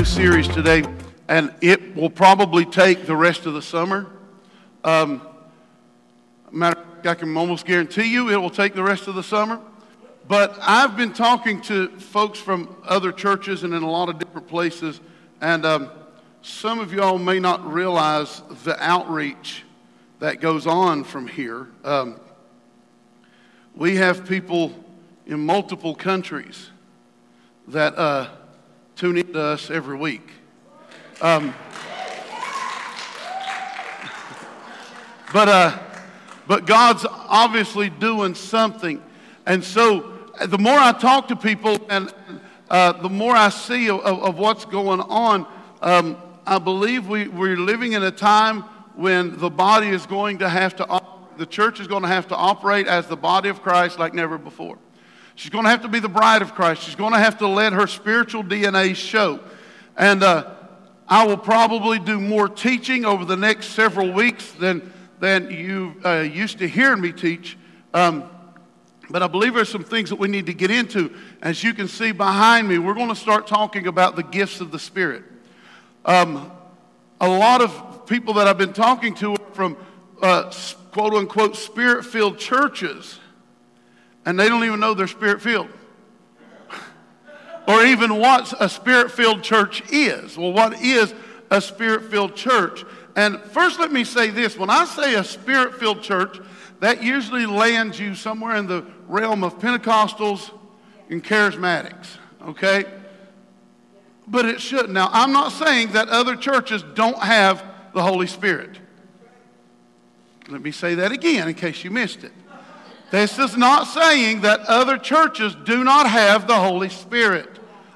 new series today, and it will probably take the rest of the summer. Um, matter fact, I can almost guarantee you it will take the rest of the summer. But I've been talking to folks from other churches and in a lot of different places, and um, some of y'all may not realize the outreach that goes on from here. Um, we have people in multiple countries that uh, tune in to us every week. Um, but, uh, but God's obviously doing something. And so the more I talk to people and uh, the more I see of, of what's going on, um, I believe we, we're living in a time when the body is going to have to, the church is going to have to operate as the body of Christ like never before. She's going to have to be the bride of Christ. She's going to have to let her spiritual DNA show. And uh, I will probably do more teaching over the next several weeks than, than you uh, used to hear me teach. Um, but I believe there's some things that we need to get into. As you can see behind me, we're going to start talking about the gifts of the Spirit. Um, a lot of people that I've been talking to from uh, quote unquote spirit filled churches and they don't even know they're spirit filled. or even what a spirit filled church is. Well, what is a spirit filled church? And first, let me say this when I say a spirit filled church, that usually lands you somewhere in the realm of Pentecostals and charismatics, okay? But it should. Now, I'm not saying that other churches don't have the Holy Spirit. Let me say that again in case you missed it. This is not saying that other churches do not have the Holy Spirit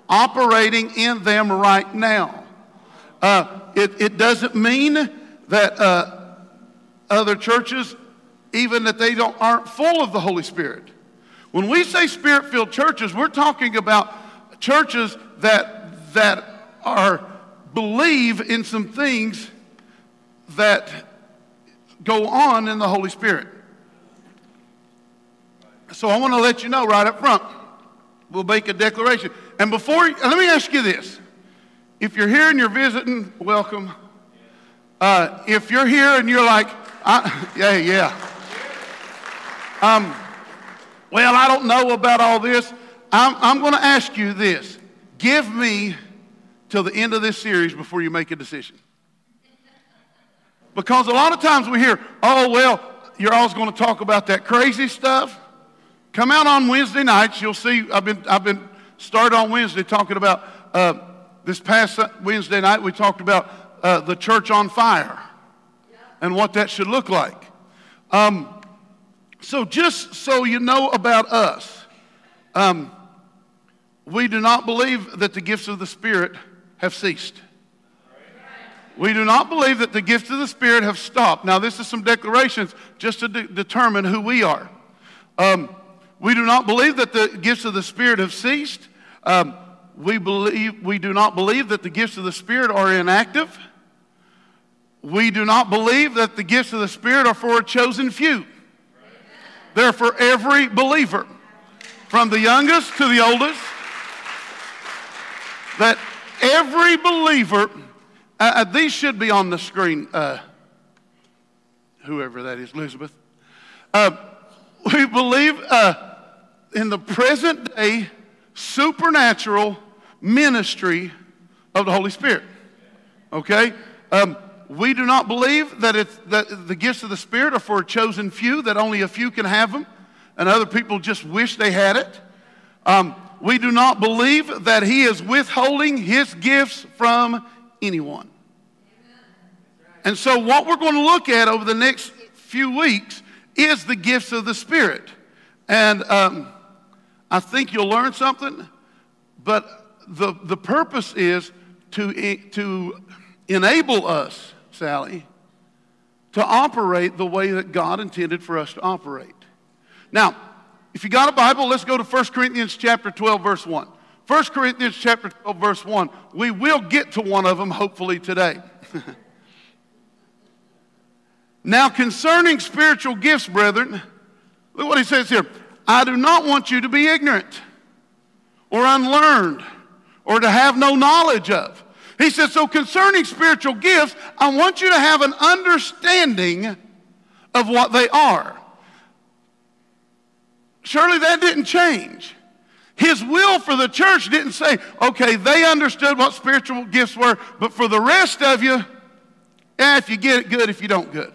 operating in them right now. Uh, it, it doesn't mean that uh, other churches, even that they don't, aren't full of the Holy Spirit. When we say spirit filled churches, we're talking about churches that, that are believe in some things that go on in the Holy Spirit. So I want to let you know right up front. We'll make a declaration. And before, let me ask you this. If you're here and you're visiting, welcome. Uh, if you're here and you're like, yeah, yeah. Um, well, I don't know about all this. I'm, I'm going to ask you this. Give me till the end of this series before you make a decision. Because a lot of times we hear, oh, well, you're always going to talk about that crazy stuff. Come out on Wednesday nights. You'll see, I've been, I've been started on Wednesday talking about uh, this past Wednesday night, we talked about uh, the church on fire and what that should look like. Um, so, just so you know about us, um, we do not believe that the gifts of the Spirit have ceased. We do not believe that the gifts of the Spirit have stopped. Now, this is some declarations just to de- determine who we are. Um, we do not believe that the gifts of the Spirit have ceased. Um, we, believe, we do not believe that the gifts of the Spirit are inactive. We do not believe that the gifts of the Spirit are for a chosen few. They're for every believer, from the youngest to the oldest. That every believer, uh, uh these should be on the screen, uh, whoever that is, Elizabeth. Uh, we believe uh, in the present day supernatural ministry of the Holy Spirit. Okay? Um, we do not believe that, it's, that the gifts of the Spirit are for a chosen few, that only a few can have them, and other people just wish they had it. Um, we do not believe that He is withholding His gifts from anyone. And so, what we're going to look at over the next few weeks is the gifts of the Spirit. And um, I think you'll learn something, but the, the purpose is to, to enable us, Sally, to operate the way that God intended for us to operate. Now, if you got a Bible, let's go to 1 Corinthians chapter 12, verse 1. 1 Corinthians chapter 12, verse 1. We will get to one of them hopefully today. now, concerning spiritual gifts, brethren, look what he says here. I do not want you to be ignorant or unlearned or to have no knowledge of. He said, So concerning spiritual gifts, I want you to have an understanding of what they are. Surely that didn't change. His will for the church didn't say, okay, they understood what spiritual gifts were, but for the rest of you, eh, if you get it, good. If you don't, good.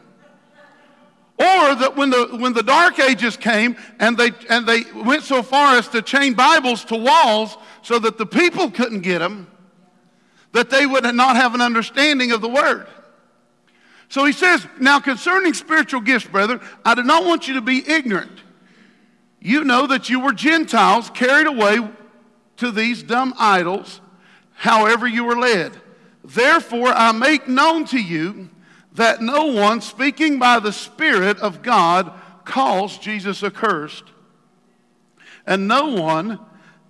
Or that when the, when the Dark Ages came and they, and they went so far as to chain Bibles to walls so that the people couldn't get them, that they would not have an understanding of the Word. So he says, Now concerning spiritual gifts, brethren, I do not want you to be ignorant. You know that you were Gentiles carried away to these dumb idols, however you were led. Therefore, I make known to you that no one speaking by the Spirit of God calls Jesus accursed, and no one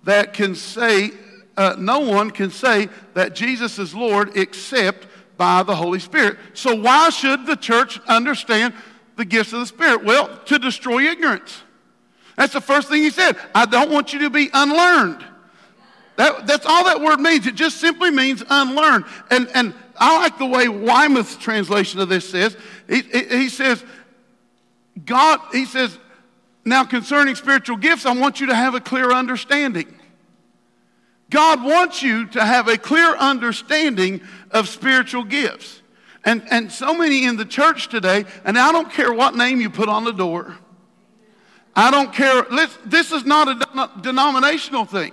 that can say, uh, no one can say that Jesus is Lord except by the Holy Spirit. So, why should the church understand the gifts of the Spirit? Well, to destroy ignorance. That's the first thing he said. I don't want you to be unlearned. That, that's all that word means. It just simply means unlearned. And, and I like the way Weymouth's translation of this says. He, he says, God, he says, now concerning spiritual gifts, I want you to have a clear understanding. God wants you to have a clear understanding of spiritual gifts. And, and so many in the church today, and I don't care what name you put on the door. I don't care. This is not a denominational thing.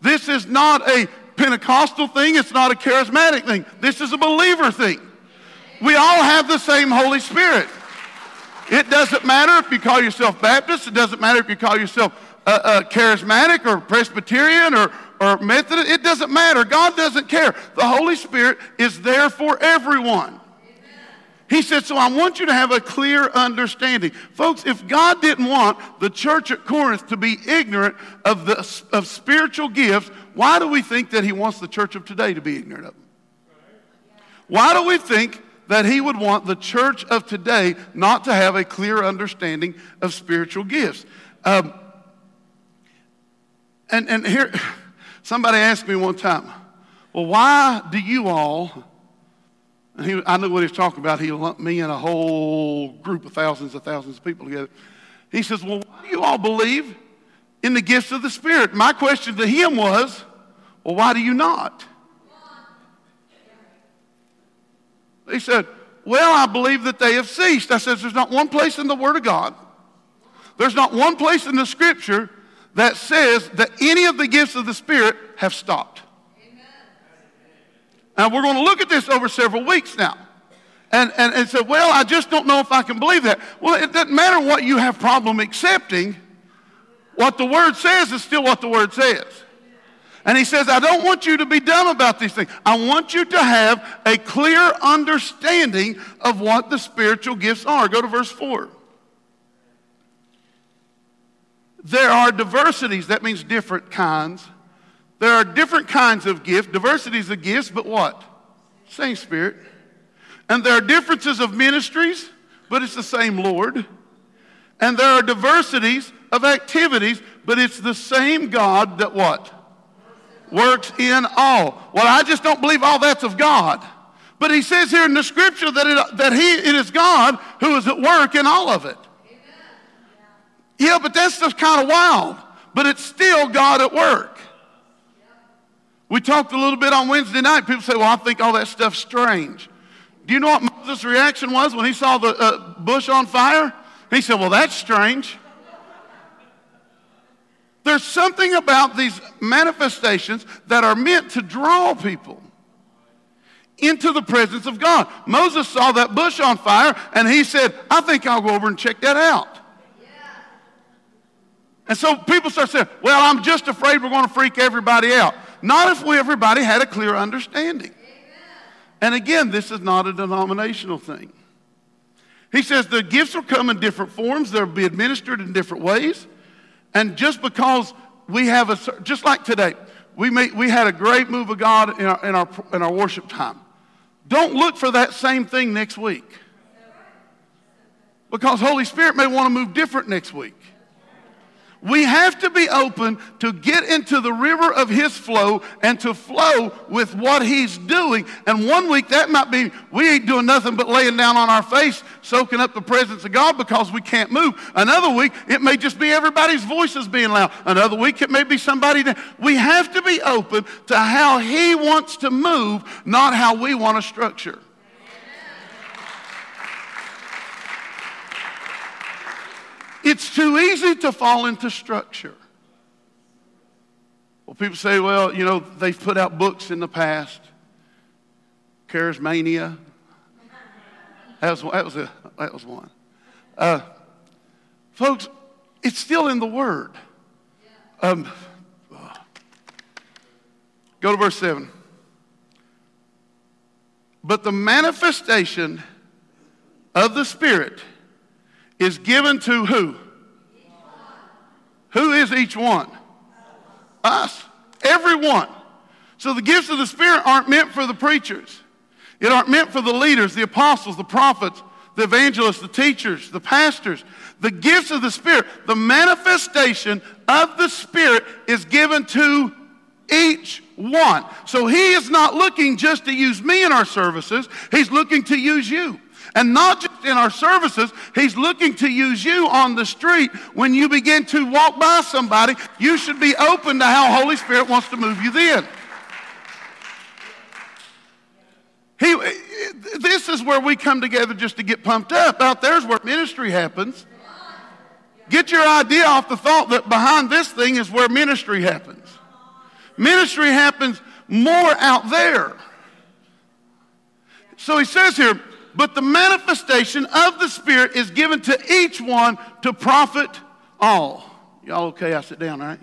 This is not a Pentecostal thing. It's not a charismatic thing. This is a believer thing. We all have the same Holy Spirit. It doesn't matter if you call yourself Baptist. It doesn't matter if you call yourself uh, uh, charismatic or Presbyterian or, or Methodist. It doesn't matter. God doesn't care. The Holy Spirit is there for everyone. He said, So I want you to have a clear understanding. Folks, if God didn't want the church at Corinth to be ignorant of, the, of spiritual gifts, why do we think that He wants the church of today to be ignorant of them? Why do we think that He would want the church of today not to have a clear understanding of spiritual gifts? Um, and, and here, somebody asked me one time, well, why do you all he, I knew what he was talking about. He lumped me and a whole group of thousands and thousands of people together. He says, Well, why do you all believe in the gifts of the Spirit? My question to him was, Well, why do you not? He said, Well, I believe that they have ceased. I said, There's not one place in the Word of God, there's not one place in the Scripture that says that any of the gifts of the Spirit have stopped. And we're going to look at this over several weeks now. And, and, and said, well, I just don't know if I can believe that. Well, it doesn't matter what you have problem accepting. What the Word says is still what the Word says. And he says, I don't want you to be dumb about these things. I want you to have a clear understanding of what the spiritual gifts are. Go to verse 4. There are diversities, that means different kinds there are different kinds of gifts, diversities of gifts, but what? Same Spirit. And there are differences of ministries, but it's the same Lord. And there are diversities of activities, but it's the same God that what? Works in all. Well, I just don't believe all that's of God. But he says here in the scripture that it, that he, it is God who is at work in all of it. Yeah, but that's just kind of wild. But it's still God at work. We talked a little bit on Wednesday night. People say, well, I think all that stuff's strange. Do you know what Moses' reaction was when he saw the uh, bush on fire? He said, well, that's strange. There's something about these manifestations that are meant to draw people into the presence of God. Moses saw that bush on fire and he said, I think I'll go over and check that out. And so people start saying, Well, I'm just afraid we're going to freak everybody out. Not if we, everybody had a clear understanding. And again, this is not a denominational thing. He says the gifts will come in different forms, they'll be administered in different ways. And just because we have a, just like today, we, may, we had a great move of God in our, in, our, in our worship time. Don't look for that same thing next week. Because Holy Spirit may want to move different next week. We have to be open to get into the river of His flow and to flow with what He's doing. And one week that might be we ain't doing nothing but laying down on our face, soaking up the presence of God because we can't move. Another week it may just be everybody's voices being loud. Another week it may be somebody. We have to be open to how He wants to move, not how we want to structure. It's too easy to fall into structure. Well, people say, well, you know, they've put out books in the past. Charismania. That was, that was, a, that was one. Uh, folks, it's still in the Word. Um, go to verse 7. But the manifestation of the Spirit is given to who? Who is each one? Us. Everyone. So the gifts of the Spirit aren't meant for the preachers. It aren't meant for the leaders, the apostles, the prophets, the evangelists, the teachers, the pastors. The gifts of the Spirit, the manifestation of the Spirit is given to each one. So he is not looking just to use me in our services, he's looking to use you. And not just in our services, He's looking to use you on the street. When you begin to walk by somebody, you should be open to how Holy Spirit wants to move you then. He, this is where we come together just to get pumped up. Out there's where ministry happens. Get your idea off the thought that behind this thing is where ministry happens. Ministry happens more out there. So he says here, but the manifestation of the Spirit is given to each one to profit all. Y'all okay? I sit down, right?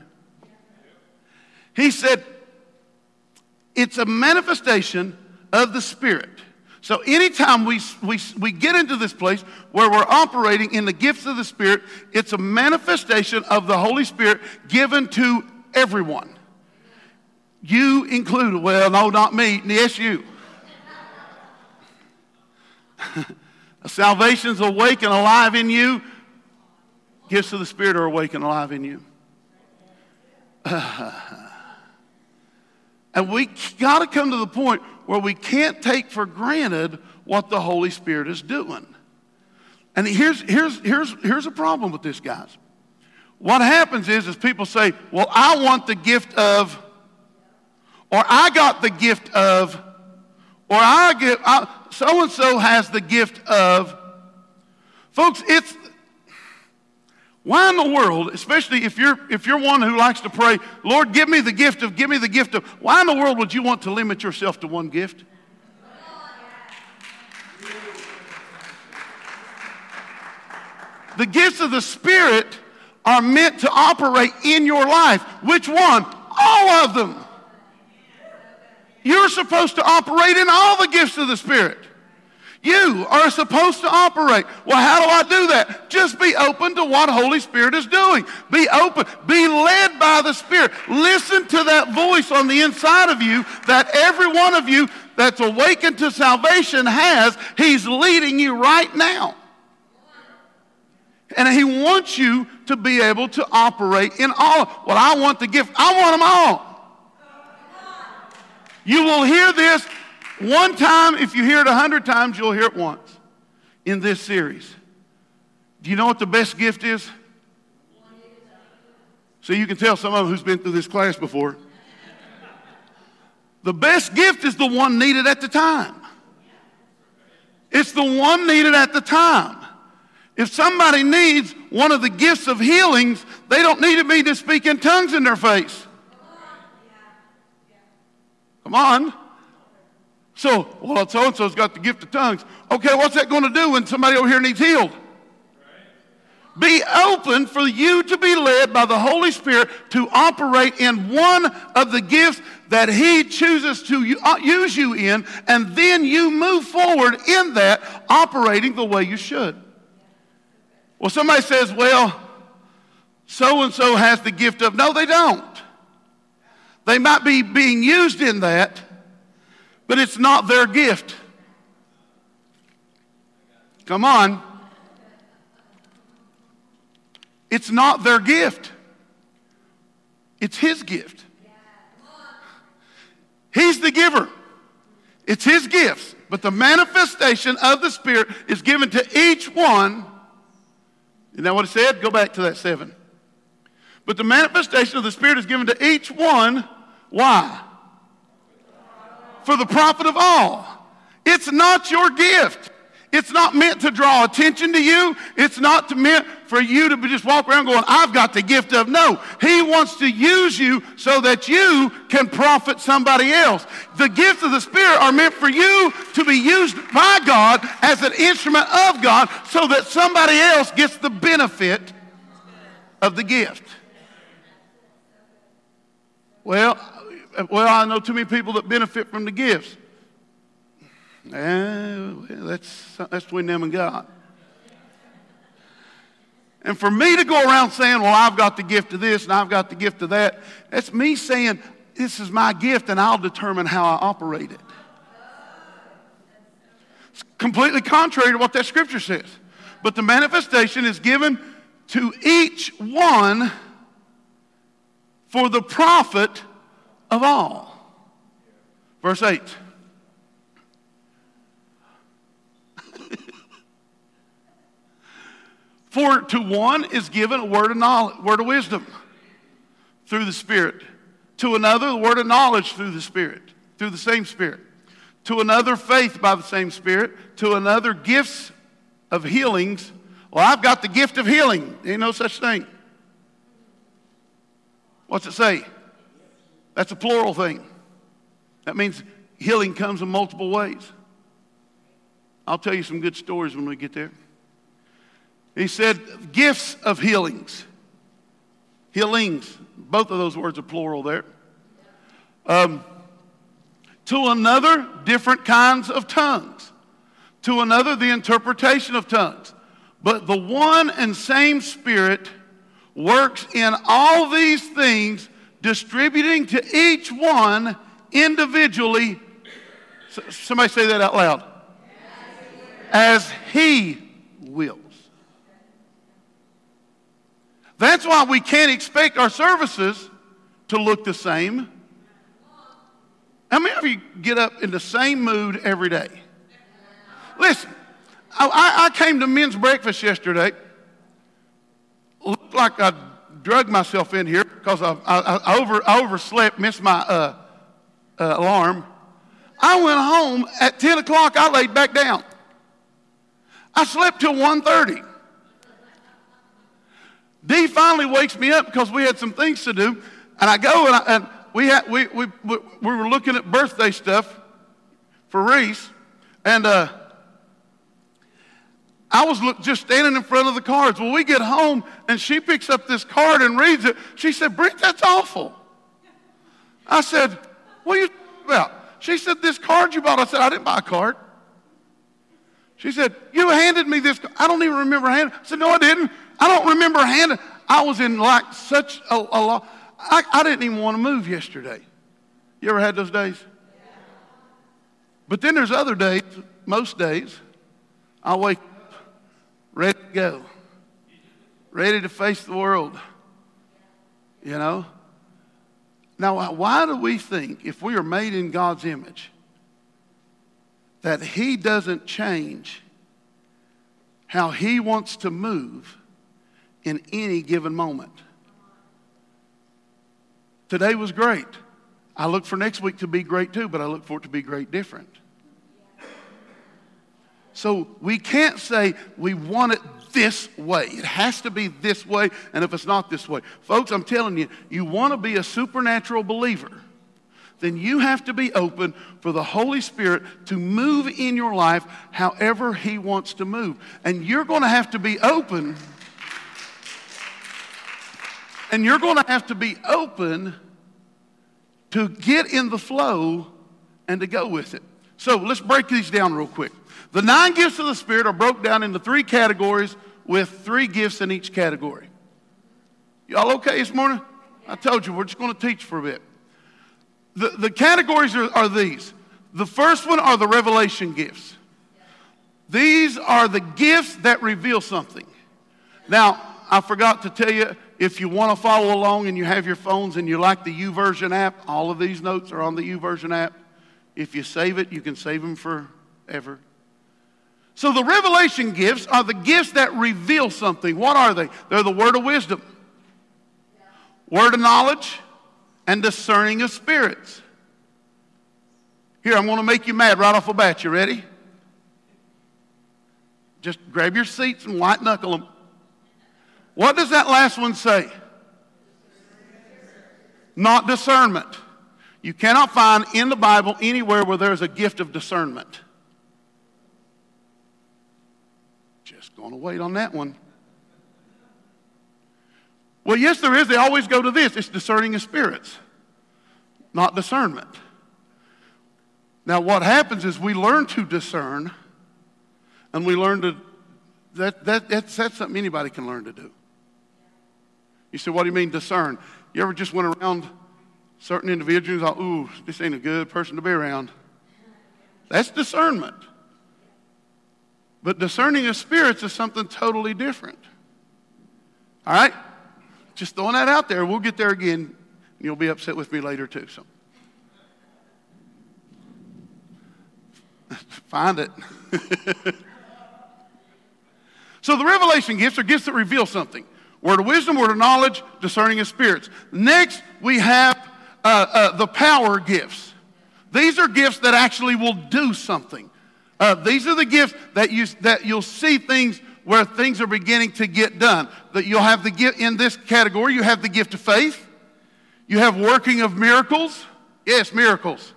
He said, it's a manifestation of the Spirit. So anytime we, we, we get into this place where we're operating in the gifts of the Spirit, it's a manifestation of the Holy Spirit given to everyone. You included. Well, no, not me. Yes, you. Salvation's awake and alive in you. Gifts of the Spirit are awake and alive in you. and we got to come to the point where we can't take for granted what the Holy Spirit is doing. And here's, here's, here's, here's a problem with this, guys. What happens is, is people say, well, I want the gift of, or I got the gift of, or I get, so and so has the gift of. Folks, it's why in the world, especially if you're if you're one who likes to pray, Lord, give me the gift of, give me the gift of. Why in the world would you want to limit yourself to one gift? The gifts of the Spirit are meant to operate in your life. Which one? All of them. You're supposed to operate in all the gifts of the Spirit. You are supposed to operate. Well, how do I do that? Just be open to what Holy Spirit is doing. Be open. Be led by the Spirit. Listen to that voice on the inside of you that every one of you that's awakened to salvation has. He's leading you right now. And he wants you to be able to operate in all. Well, I want the gift. I want them all. You will hear this one time. If you hear it a hundred times, you'll hear it once in this series. Do you know what the best gift is? So you can tell some someone who's been through this class before. The best gift is the one needed at the time. It's the one needed at the time. If somebody needs one of the gifts of healings, they don't need me to speak in tongues in their face. Come on. So, well, so and so's got the gift of tongues. Okay, what's that going to do when somebody over here needs healed? Be open for you to be led by the Holy Spirit to operate in one of the gifts that He chooses to uh, use you in, and then you move forward in that, operating the way you should. Well, somebody says, well, so and so has the gift of. No, they don't. They might be being used in that, but it's not their gift. Come on. It's not their gift. It's His gift. He's the giver. It's His gifts. But the manifestation of the Spirit is given to each one. Isn't that what it said? Go back to that seven. But the manifestation of the Spirit is given to each one. Why? For the profit of all. It's not your gift. It's not meant to draw attention to you. It's not meant for you to just walk around going, I've got the gift of. No, He wants to use you so that you can profit somebody else. The gifts of the Spirit are meant for you to be used by God as an instrument of God so that somebody else gets the benefit of the gift. Well, well, I know too many people that benefit from the gifts. That's, that's between them and God. And for me to go around saying, well, I've got the gift of this and I've got the gift of that, that's me saying, this is my gift and I'll determine how I operate it. It's completely contrary to what that scripture says. But the manifestation is given to each one for the profit of all. Verse 8. For to one is given a word of knowledge, word of wisdom through the Spirit. To another, the word of knowledge through the Spirit, through the same Spirit. To another, faith by the same Spirit. To another, gifts of healings. Well, I've got the gift of healing. Ain't no such thing. What's it say? That's a plural thing. That means healing comes in multiple ways. I'll tell you some good stories when we get there. He said, gifts of healings. Healings. Both of those words are plural there. Um, to another, different kinds of tongues. To another, the interpretation of tongues. But the one and same Spirit works in all these things, distributing to each one individually. Somebody say that out loud. As He wills. That's why we can't expect our services to look the same. How many of you get up in the same mood every day? Listen, I, I came to men's breakfast yesterday. Looked like I drugged myself in here because I, I, I, over, I overslept, missed my uh, uh, alarm. I went home at 10 o'clock. I laid back down. I slept till 1.30. Dee finally wakes me up because we had some things to do. And I go and, I, and we, had, we, we, we were looking at birthday stuff for Reese. And uh, I was look, just standing in front of the cards. Well, we get home and she picks up this card and reads it. She said, Brent, that's awful. I said, What are you about? She said, This card you bought. I said, I didn't buy a card. She said, You handed me this. Card. I don't even remember handing. I said, No, I didn't. I don't remember handing. I was in like such a, a lot. I, I didn't even want to move yesterday. You ever had those days? But then there's other days, most days, I wake up ready to go, ready to face the world. You know? Now, why do we think, if we are made in God's image, that He doesn't change how He wants to move in any given moment. Today was great. I look for next week to be great too, but I look for it to be great different. So we can't say we want it this way. It has to be this way, and if it's not this way. Folks, I'm telling you, you want to be a supernatural believer, then you have to be open for the Holy Spirit to move in your life however He wants to move. And you're going to have to be open and you're going to have to be open to get in the flow and to go with it. So let's break these down real quick. The nine gifts of the Spirit are broke down into three categories with three gifts in each category. Y'all okay this morning? I told you, we're just going to teach for a bit. The, the categories are, are these. The first one are the revelation gifts. These are the gifts that reveal something. Now, I forgot to tell you, if you want to follow along and you have your phones and you like the YouVersion app, all of these notes are on the YouVersion app. If you save it, you can save them forever. So the revelation gifts are the gifts that reveal something. What are they? They're the word of wisdom, word of knowledge, and discerning of spirits. Here, I'm going to make you mad right off the bat. You ready? Just grab your seats and white knuckle them. What does that last one say? Not discernment. You cannot find in the Bible anywhere where there's a gift of discernment. Just going to wait on that one. Well, yes, there is. They always go to this it's discerning of spirits, not discernment. Now, what happens is we learn to discern and we learn to, that, that, that's, that's something anybody can learn to do. You say, what do you mean discern? You ever just went around certain individuals, thought, ooh, this ain't a good person to be around? That's discernment. But discerning of spirits is something totally different. All right? Just throwing that out there. We'll get there again. And you'll be upset with me later, too. So. Find it. so the revelation gifts are gifts that reveal something. Word of wisdom, word of knowledge, discerning of spirits. Next, we have uh, uh, the power gifts. These are gifts that actually will do something. Uh, these are the gifts that, you, that you'll see things where things are beginning to get done. That you'll have the gift in this category, you have the gift of faith, you have working of miracles. Yes, miracles.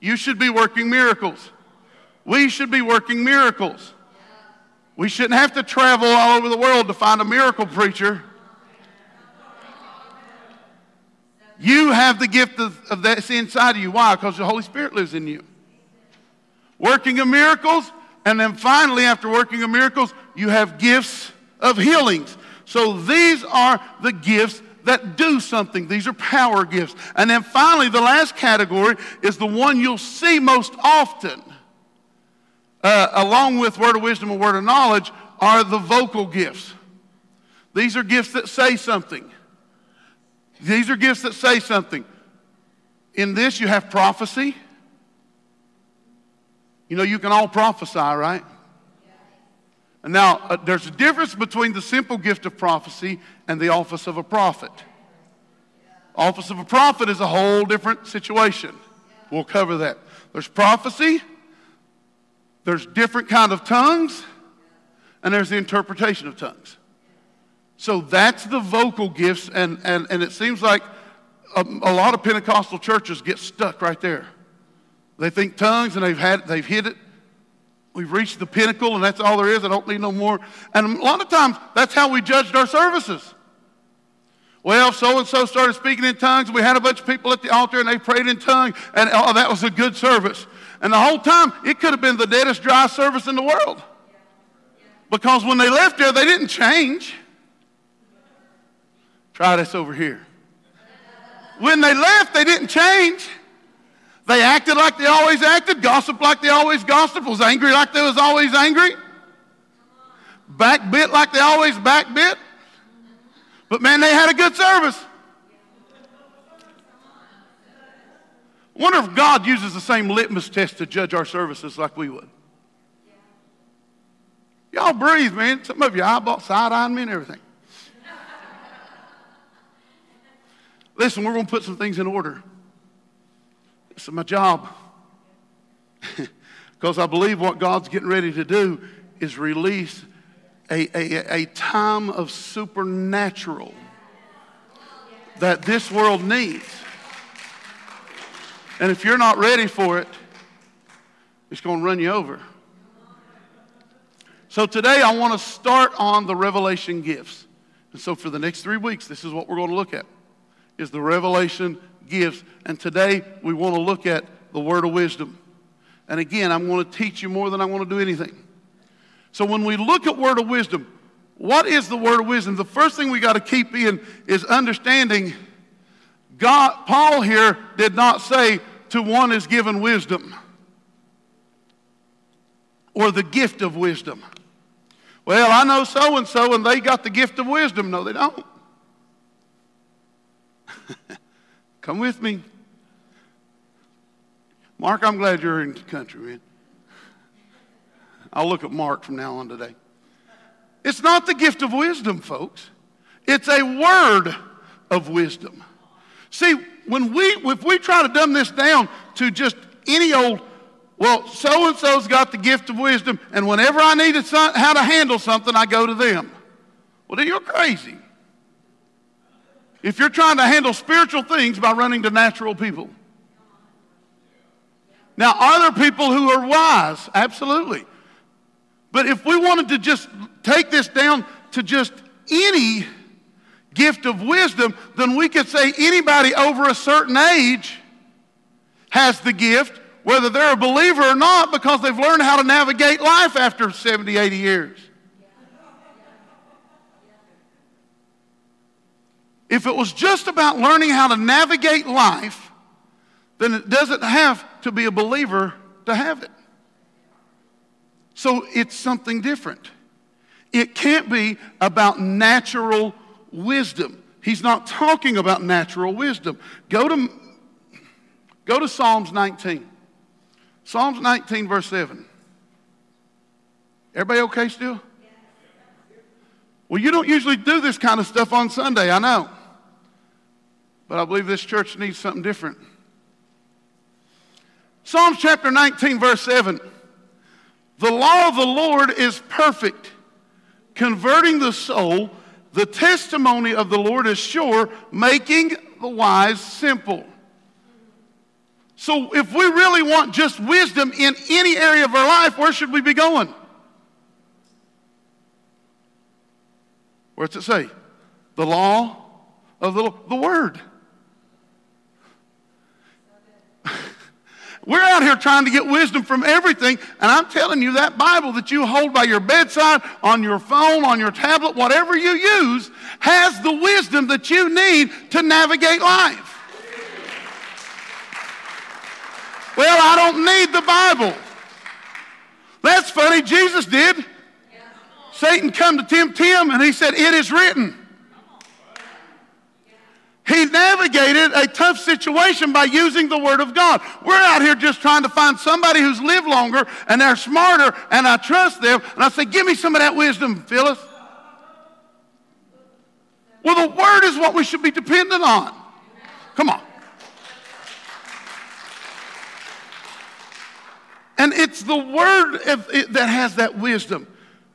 You should be working miracles. We should be working miracles. We shouldn't have to travel all over the world to find a miracle preacher. You have the gift of, of that's inside of you. Why? Because the Holy Spirit lives in you. Working of miracles, and then finally, after working of miracles, you have gifts of healings. So these are the gifts that do something. These are power gifts. And then finally, the last category is the one you'll see most often uh, along with word of wisdom and word of knowledge, are the vocal gifts. These are gifts that say something. These are gifts that say something. In this, you have prophecy. You know, you can all prophesy, right? And now, uh, there's a difference between the simple gift of prophecy and the office of a prophet. Office of a prophet is a whole different situation. We'll cover that. There's prophecy, there's different kind of tongues, and there's the interpretation of tongues. So that's the vocal gifts, and, and, and it seems like a, a lot of Pentecostal churches get stuck right there. They think tongues, and they've had they've hit it. We've reached the pinnacle, and that's all there is. I don't need no more. And a lot of times, that's how we judged our services. Well, so and so started speaking in tongues. We had a bunch of people at the altar, and they prayed in tongues, and oh, that was a good service. And the whole time, it could have been the deadest dry service in the world. Because when they left there, they didn't change. Try this over here. When they left, they didn't change. They acted like they always acted, gossiped like they always gossiped, was angry like they was always angry, backbit like they always backbit. But man, they had a good service. wonder if God uses the same litmus test to judge our services like we would. Y'all breathe, man. Some of you eyeball side eyeing me and everything. Listen, we're going to put some things in order. Is my job. because I believe what God's getting ready to do is release a, a, a time of supernatural that this world needs. And if you're not ready for it, it's going to run you over. So today I want to start on the revelation gifts. And so for the next three weeks, this is what we're going to look at is the revelation gifts. And today we want to look at the word of wisdom. And again, I'm going to teach you more than I want to do anything. So when we look at word of wisdom, what is the word of wisdom? The first thing we got to keep in is understanding God, Paul here did not say to one is given wisdom or the gift of wisdom. Well, I know so and so and they got the gift of wisdom. No, they don't. Come with me. Mark, I'm glad you're in the country, man. I'll look at Mark from now on today. It's not the gift of wisdom, folks. It's a word of wisdom. See, when we if we try to dumb this down to just any old, well, so and so's got the gift of wisdom, and whenever I need how to handle something, I go to them. Well, then you're crazy. If you're trying to handle spiritual things by running to natural people. Now, are there people who are wise? Absolutely. But if we wanted to just take this down to just any gift of wisdom, then we could say anybody over a certain age has the gift, whether they're a believer or not, because they've learned how to navigate life after 70, 80 years. If it was just about learning how to navigate life, then it doesn't have to be a believer to have it. So it's something different. It can't be about natural wisdom. He's not talking about natural wisdom. Go to, go to Psalms 19. Psalms 19, verse 7. Everybody okay still? Well, you don't usually do this kind of stuff on Sunday, I know. But I believe this church needs something different. Psalms chapter 19, verse 7. The law of the Lord is perfect, converting the soul. The testimony of the Lord is sure, making the wise simple. So, if we really want just wisdom in any area of our life, where should we be going? What's it say? The law of the, the Word. We're out here trying to get wisdom from everything, and I'm telling you that Bible that you hold by your bedside, on your phone, on your tablet, whatever you use, has the wisdom that you need to navigate life. Well, I don't need the Bible. That's funny. Jesus did. Satan come to tempt him, and he said, It is written. He navigated a tough situation by using the Word of God. We're out here just trying to find somebody who's lived longer and they're smarter, and I trust them. And I say, Give me some of that wisdom, Phyllis. Well, the Word is what we should be dependent on. Come on. And it's the Word that has that wisdom.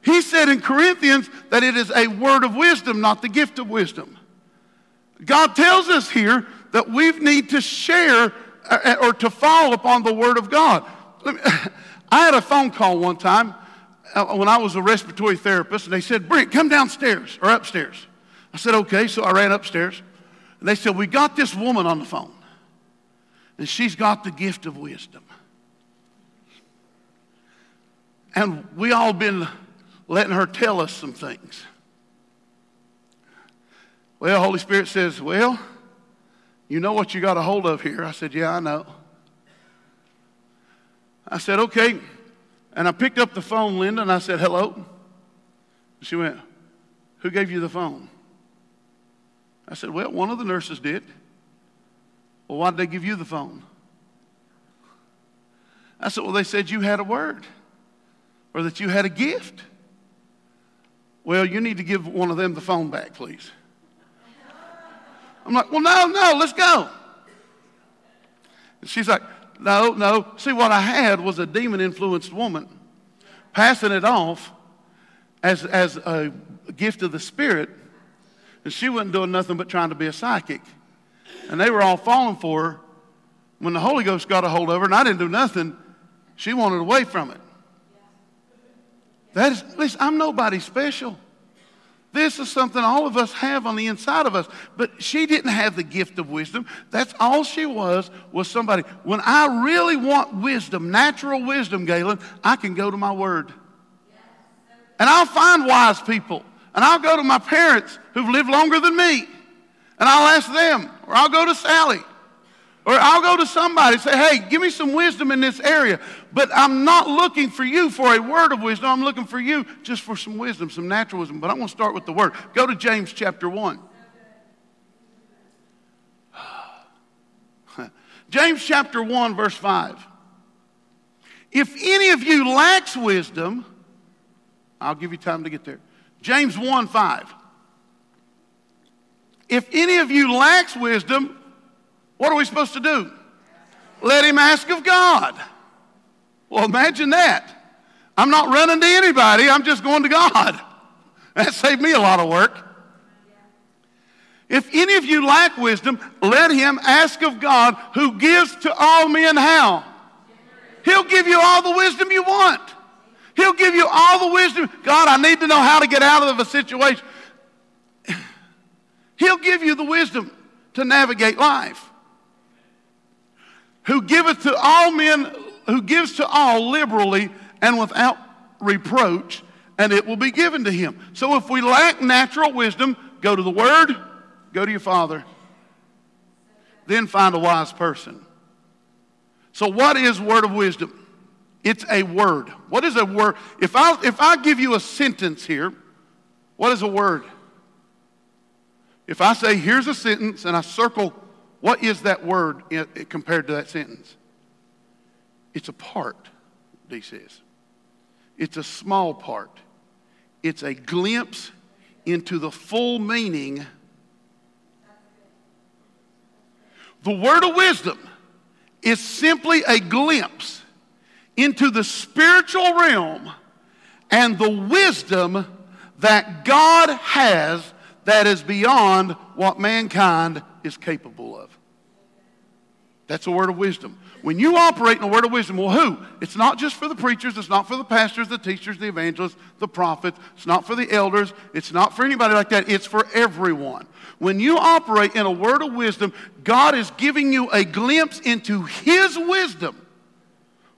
He said in Corinthians that it is a word of wisdom, not the gift of wisdom. God tells us here that we need to share uh, or to follow upon the Word of God. I had a phone call one time uh, when I was a respiratory therapist, and they said, Brent, come downstairs or upstairs. I said, okay. So I ran upstairs. And they said, We got this woman on the phone, and she's got the gift of wisdom. And we all been letting her tell us some things. Well, Holy Spirit says, Well, you know what you got a hold of here. I said, Yeah, I know. I said, Okay. And I picked up the phone, Linda, and I said, Hello. She went, Who gave you the phone? I said, Well, one of the nurses did. Well, why did they give you the phone? I said, Well, they said you had a word or that you had a gift. Well, you need to give one of them the phone back, please. I'm like, well, no, no, let's go. And she's like, no, no. See, what I had was a demon influenced woman passing it off as, as a gift of the Spirit. And she wasn't doing nothing but trying to be a psychic. And they were all falling for her. When the Holy Ghost got a hold of her, and I didn't do nothing, she wanted away from it. That is, listen, I'm nobody special. This is something all of us have on the inside of us. But she didn't have the gift of wisdom. That's all she was, was somebody. When I really want wisdom, natural wisdom, Galen, I can go to my word. And I'll find wise people. And I'll go to my parents who've lived longer than me. And I'll ask them. Or I'll go to Sally. Or I'll go to somebody and say, hey, give me some wisdom in this area. But I'm not looking for you for a word of wisdom. I'm looking for you just for some wisdom, some natural wisdom. But I'm going to start with the word. Go to James chapter 1. James chapter 1, verse 5. If any of you lacks wisdom, I'll give you time to get there. James 1 5. If any of you lacks wisdom, what are we supposed to do? Let him ask of God. Well, imagine that. I'm not running to anybody, I'm just going to God. That saved me a lot of work. If any of you lack wisdom, let him ask of God who gives to all men how? He'll give you all the wisdom you want. He'll give you all the wisdom. God, I need to know how to get out of a situation. He'll give you the wisdom to navigate life. Who giveth to all men, who gives to all liberally and without reproach, and it will be given to him. So if we lack natural wisdom, go to the Word, go to your Father, then find a wise person. So, what is word of wisdom? It's a word. What is a word? If I, if I give you a sentence here, what is a word? If I say, here's a sentence, and I circle, what is that word compared to that sentence? It's a part, D says. It's a small part. It's a glimpse into the full meaning. The word of wisdom is simply a glimpse into the spiritual realm and the wisdom that God has that is beyond what mankind is capable of. That's a word of wisdom. When you operate in a word of wisdom, well, who? It's not just for the preachers, it's not for the pastors, the teachers, the evangelists, the prophets, it's not for the elders, it's not for anybody like that, it's for everyone. When you operate in a word of wisdom, God is giving you a glimpse into His wisdom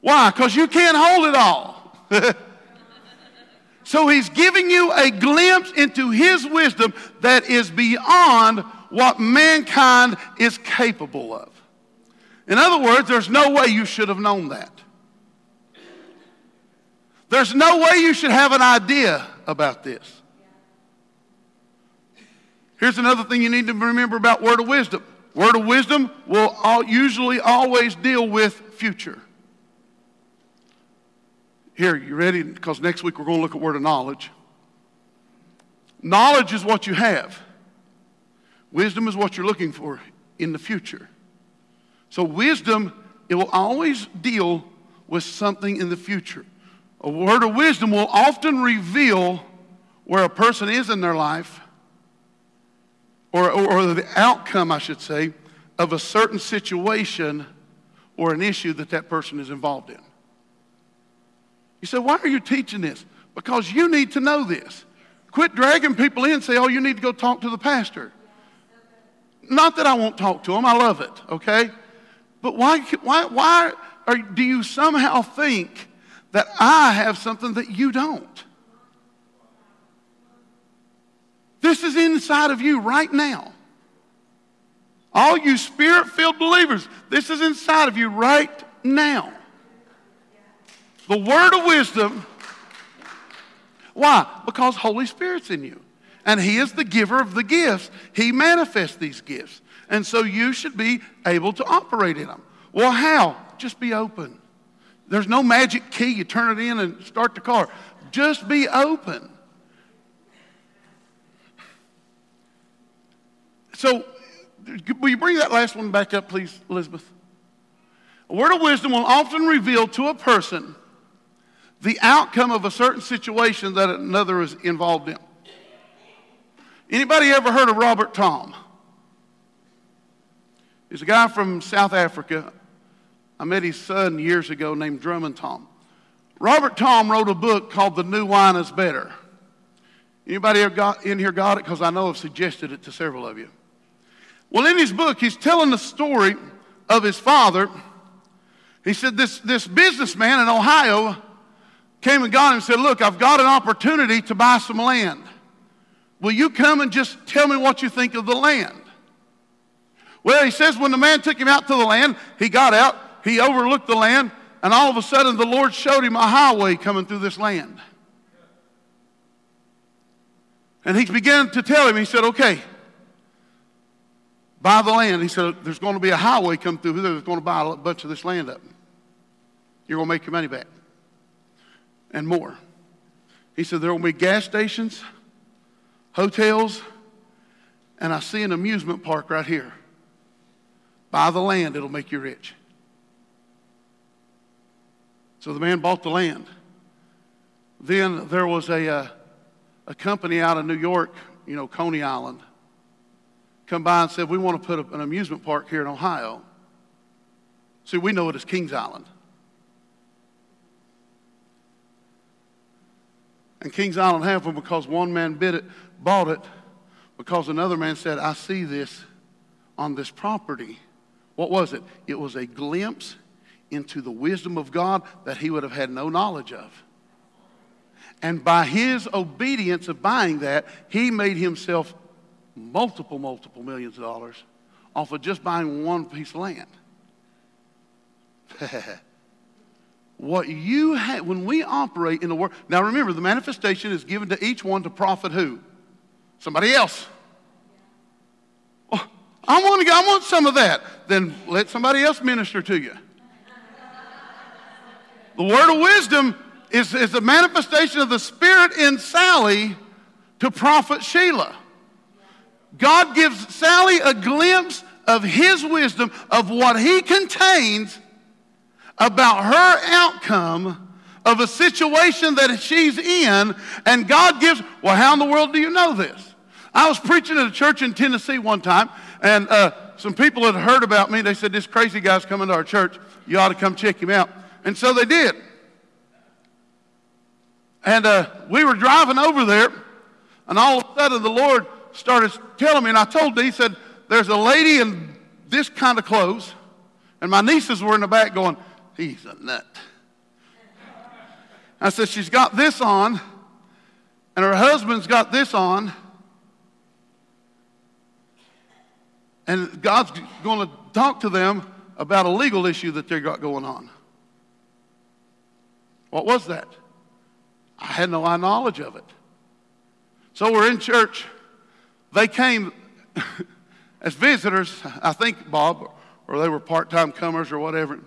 why? Because you can't hold it all. so he's giving you a glimpse into his wisdom that is beyond what mankind is capable of. In other words, there's no way you should have known that. There's no way you should have an idea about this. Here's another thing you need to remember about word of wisdom. Word of wisdom will usually always deal with future. Here, you ready? Because next week we're going to look at word of knowledge. Knowledge is what you have. Wisdom is what you're looking for in the future. So wisdom, it will always deal with something in the future. A word of wisdom will often reveal where a person is in their life, or, or, the outcome, I should say, of a certain situation or an issue that that person is involved in. You say, why are you teaching this? Because you need to know this. Quit dragging people in and say, oh, you need to go talk to the pastor. Not that I won't talk to him, I love it, okay? But why, why, why are, do you somehow think that I have something that you don't? This is inside of you right now. All you spirit filled believers, this is inside of you right now. The word of wisdom. Why? Because Holy Spirit's in you. And He is the giver of the gifts. He manifests these gifts. And so you should be able to operate in them. Well, how? Just be open. There's no magic key. You turn it in and start the car. Just be open. So, will you bring that last one back up, please, Elizabeth? A word of wisdom will often reveal to a person the outcome of a certain situation that another is involved in. Anybody ever heard of Robert Thom? He's a guy from South Africa. I met his son years ago named Drummond Thom. Robert Thom wrote a book called The New Wine is Better. Anybody in here got it? Because I know I've suggested it to several of you. Well, in his book, he's telling the story of his father. He said this, this businessman in Ohio came and got him and said, Look, I've got an opportunity to buy some land. Will you come and just tell me what you think of the land? Well, he says when the man took him out to the land, he got out, he overlooked the land, and all of a sudden the Lord showed him a highway coming through this land. And he began to tell him, he said, Okay, buy the land. He said, There's going to be a highway come through that's going to buy a bunch of this land up. You're going to make your money back and more. He said, There will be gas stations, hotels, and I see an amusement park right here. Buy the land, it'll make you rich. So the man bought the land. Then there was a, uh, a company out of New York, you know, Coney Island, come by and said, We want to put an amusement park here in Ohio. See, we know it as Kings Island. And Kings Island happened because one man bid it, bought it, because another man said, I see this on this property. What was it? It was a glimpse into the wisdom of God that he would have had no knowledge of. And by his obedience of buying that, he made himself multiple, multiple millions of dollars off of just buying one piece of land. what you have, when we operate in the world, now remember, the manifestation is given to each one to profit who? Somebody else. Oh, I want, to, I want some of that. Then let somebody else minister to you. The word of wisdom is, is the manifestation of the Spirit in Sally to profit Sheila. God gives Sally a glimpse of his wisdom, of what he contains about her outcome of a situation that she's in, and God gives, well, how in the world do you know this? I was preaching at a church in Tennessee one time, and uh, some people had heard about me. They said, This crazy guy's coming to our church. You ought to come check him out. And so they did. And uh, we were driving over there, and all of a sudden the Lord started telling me, and I told him, He said, There's a lady in this kind of clothes. And my nieces were in the back going, He's a nut. I said, She's got this on, and her husband's got this on. And God's going to talk to them about a legal issue that they've got going on. What was that? I had no knowledge of it. So we're in church. They came as visitors, I think, Bob, or they were part time comers or whatever.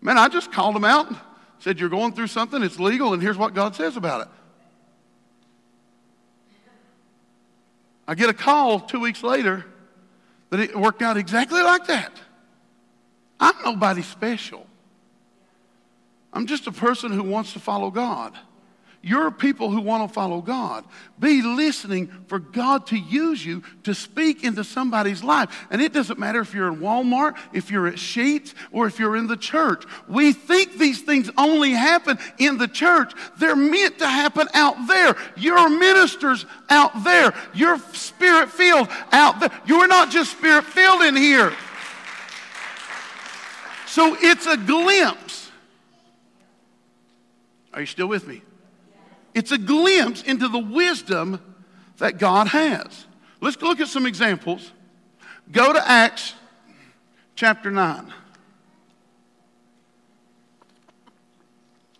Man, I just called them out said, You're going through something, it's legal, and here's what God says about it. I get a call two weeks later that it worked out exactly like that. I'm nobody special. I'm just a person who wants to follow God. You're people who want to follow God. Be listening for God to use you to speak into somebody's life. And it doesn't matter if you're in Walmart, if you're at Sheetz, or if you're in the church. We think these things only happen in the church. They're meant to happen out there. Your ministers out there. You're spirit filled out there. You're not just spirit filled in here. So it's a glimpse. Are you still with me? It's a glimpse into the wisdom that God has. Let's look at some examples. Go to Acts chapter 9.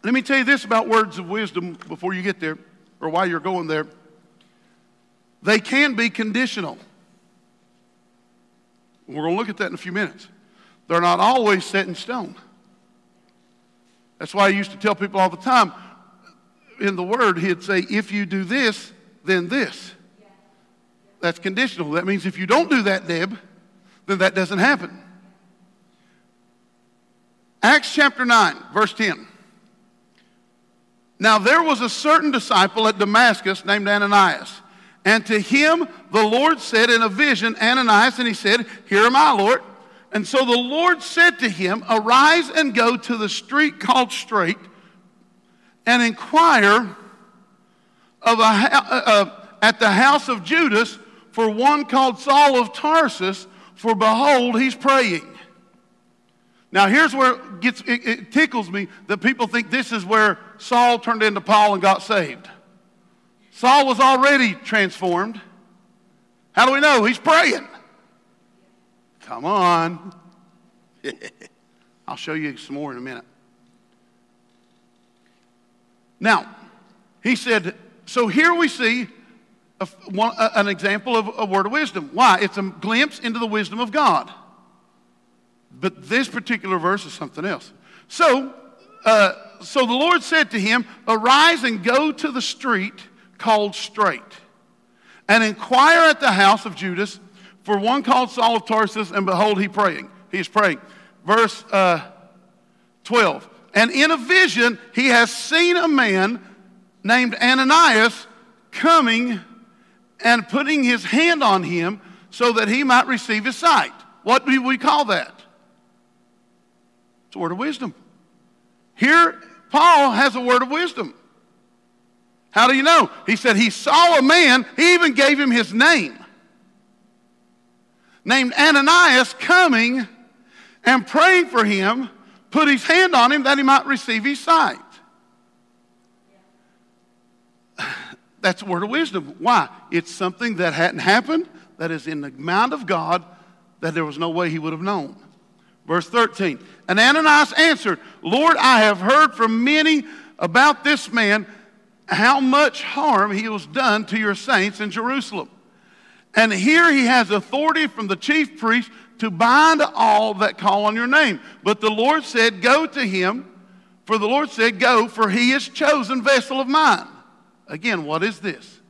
Let me tell you this about words of wisdom before you get there, or while you're going there. They can be conditional. We're going to look at that in a few minutes. They're not always set in stone. That's why I used to tell people all the time in the Word, he'd say, if you do this, then this. That's conditional. That means if you don't do that, Deb, then that doesn't happen. Acts chapter 9, verse 10. Now there was a certain disciple at Damascus named Ananias. And to him the Lord said in a vision, Ananias, and he said, Here am I, Lord. And so the Lord said to him, Arise and go to the street called Straight and inquire of a, uh, at the house of Judas for one called Saul of Tarsus, for behold, he's praying. Now, here's where it, gets, it, it tickles me that people think this is where Saul turned into Paul and got saved. Saul was already transformed. How do we know? He's praying. Come on. I'll show you some more in a minute. Now, he said, so here we see a, one, a, an example of a word of wisdom. Why? It's a glimpse into the wisdom of God. But this particular verse is something else. So, uh, so the Lord said to him, Arise and go to the street called Straight, and inquire at the house of Judas for one called Saul of Tarsus, and behold, he praying. He is praying. Verse uh, 12. And in a vision, he has seen a man named Ananias coming and putting his hand on him so that he might receive his sight. What do we call that? It's a word of wisdom. Here, Paul has a word of wisdom. How do you know? He said he saw a man, he even gave him his name, named Ananias coming and praying for him, put his hand on him that he might receive his sight. That's a word of wisdom. Why? It's something that hadn't happened, that is in the mind of God, that there was no way he would have known. Verse 13. And Ananias answered, Lord, I have heard from many about this man how much harm he was done to your saints in Jerusalem. And here he has authority from the chief priest to bind all that call on your name. But the Lord said, Go to him, for the Lord said, Go, for he is chosen vessel of mine. Again, what is this?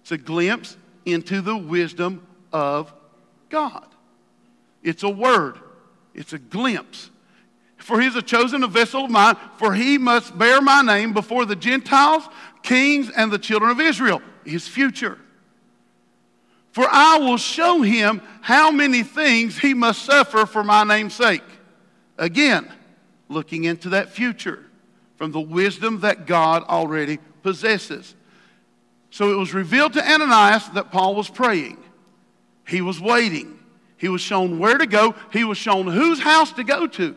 It's a glimpse into the wisdom of God. It's a word, it's a glimpse. For he is a chosen vessel of mine, for he must bear my name before the Gentiles, kings, and the children of Israel. His future. For I will show him how many things he must suffer for my name's sake. Again, looking into that future from the wisdom that God already possesses. So it was revealed to Ananias that Paul was praying. He was waiting. He was shown where to go. He was shown whose house to go to.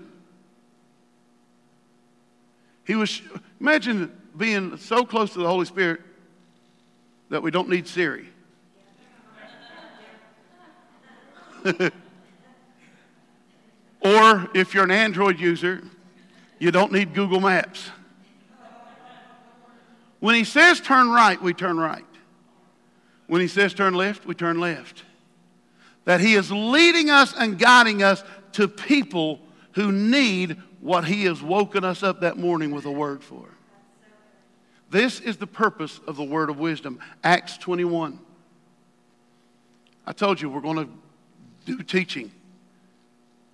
He was, imagine being so close to the Holy Spirit that we don't need Siri. or if you're an Android user, you don't need Google Maps. When he says turn right, we turn right. When he says turn left, we turn left. That he is leading us and guiding us to people who need what he has woken us up that morning with a word for. This is the purpose of the word of wisdom. Acts 21. I told you we're going to do teaching,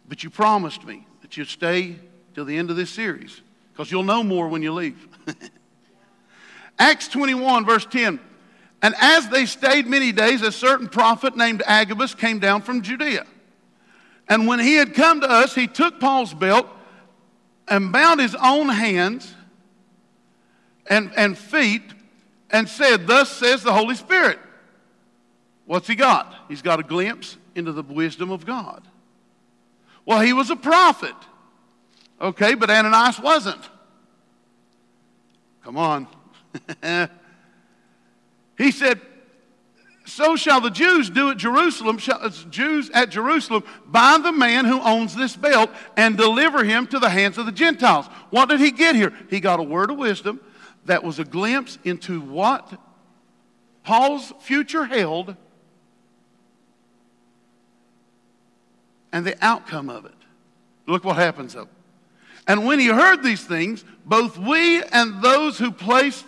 but you promised me that you'd stay till the end of this series because you'll know more when you leave. Acts 21, verse 10. And as they stayed many days, a certain prophet named Agabus came down from Judea. And when he had come to us, he took Paul's belt and bound his own hands and, and feet and said, Thus says the Holy Spirit. What's he got? He's got a glimpse into the wisdom of God. Well, he was a prophet. Okay, but Ananias wasn't. Come on. he said, So shall the Jews do at Jerusalem, shall, uh, Jews at Jerusalem bind the man who owns this belt and deliver him to the hands of the Gentiles. What did he get here? He got a word of wisdom that was a glimpse into what Paul's future held and the outcome of it. Look what happens though. And when he heard these things, both we and those who placed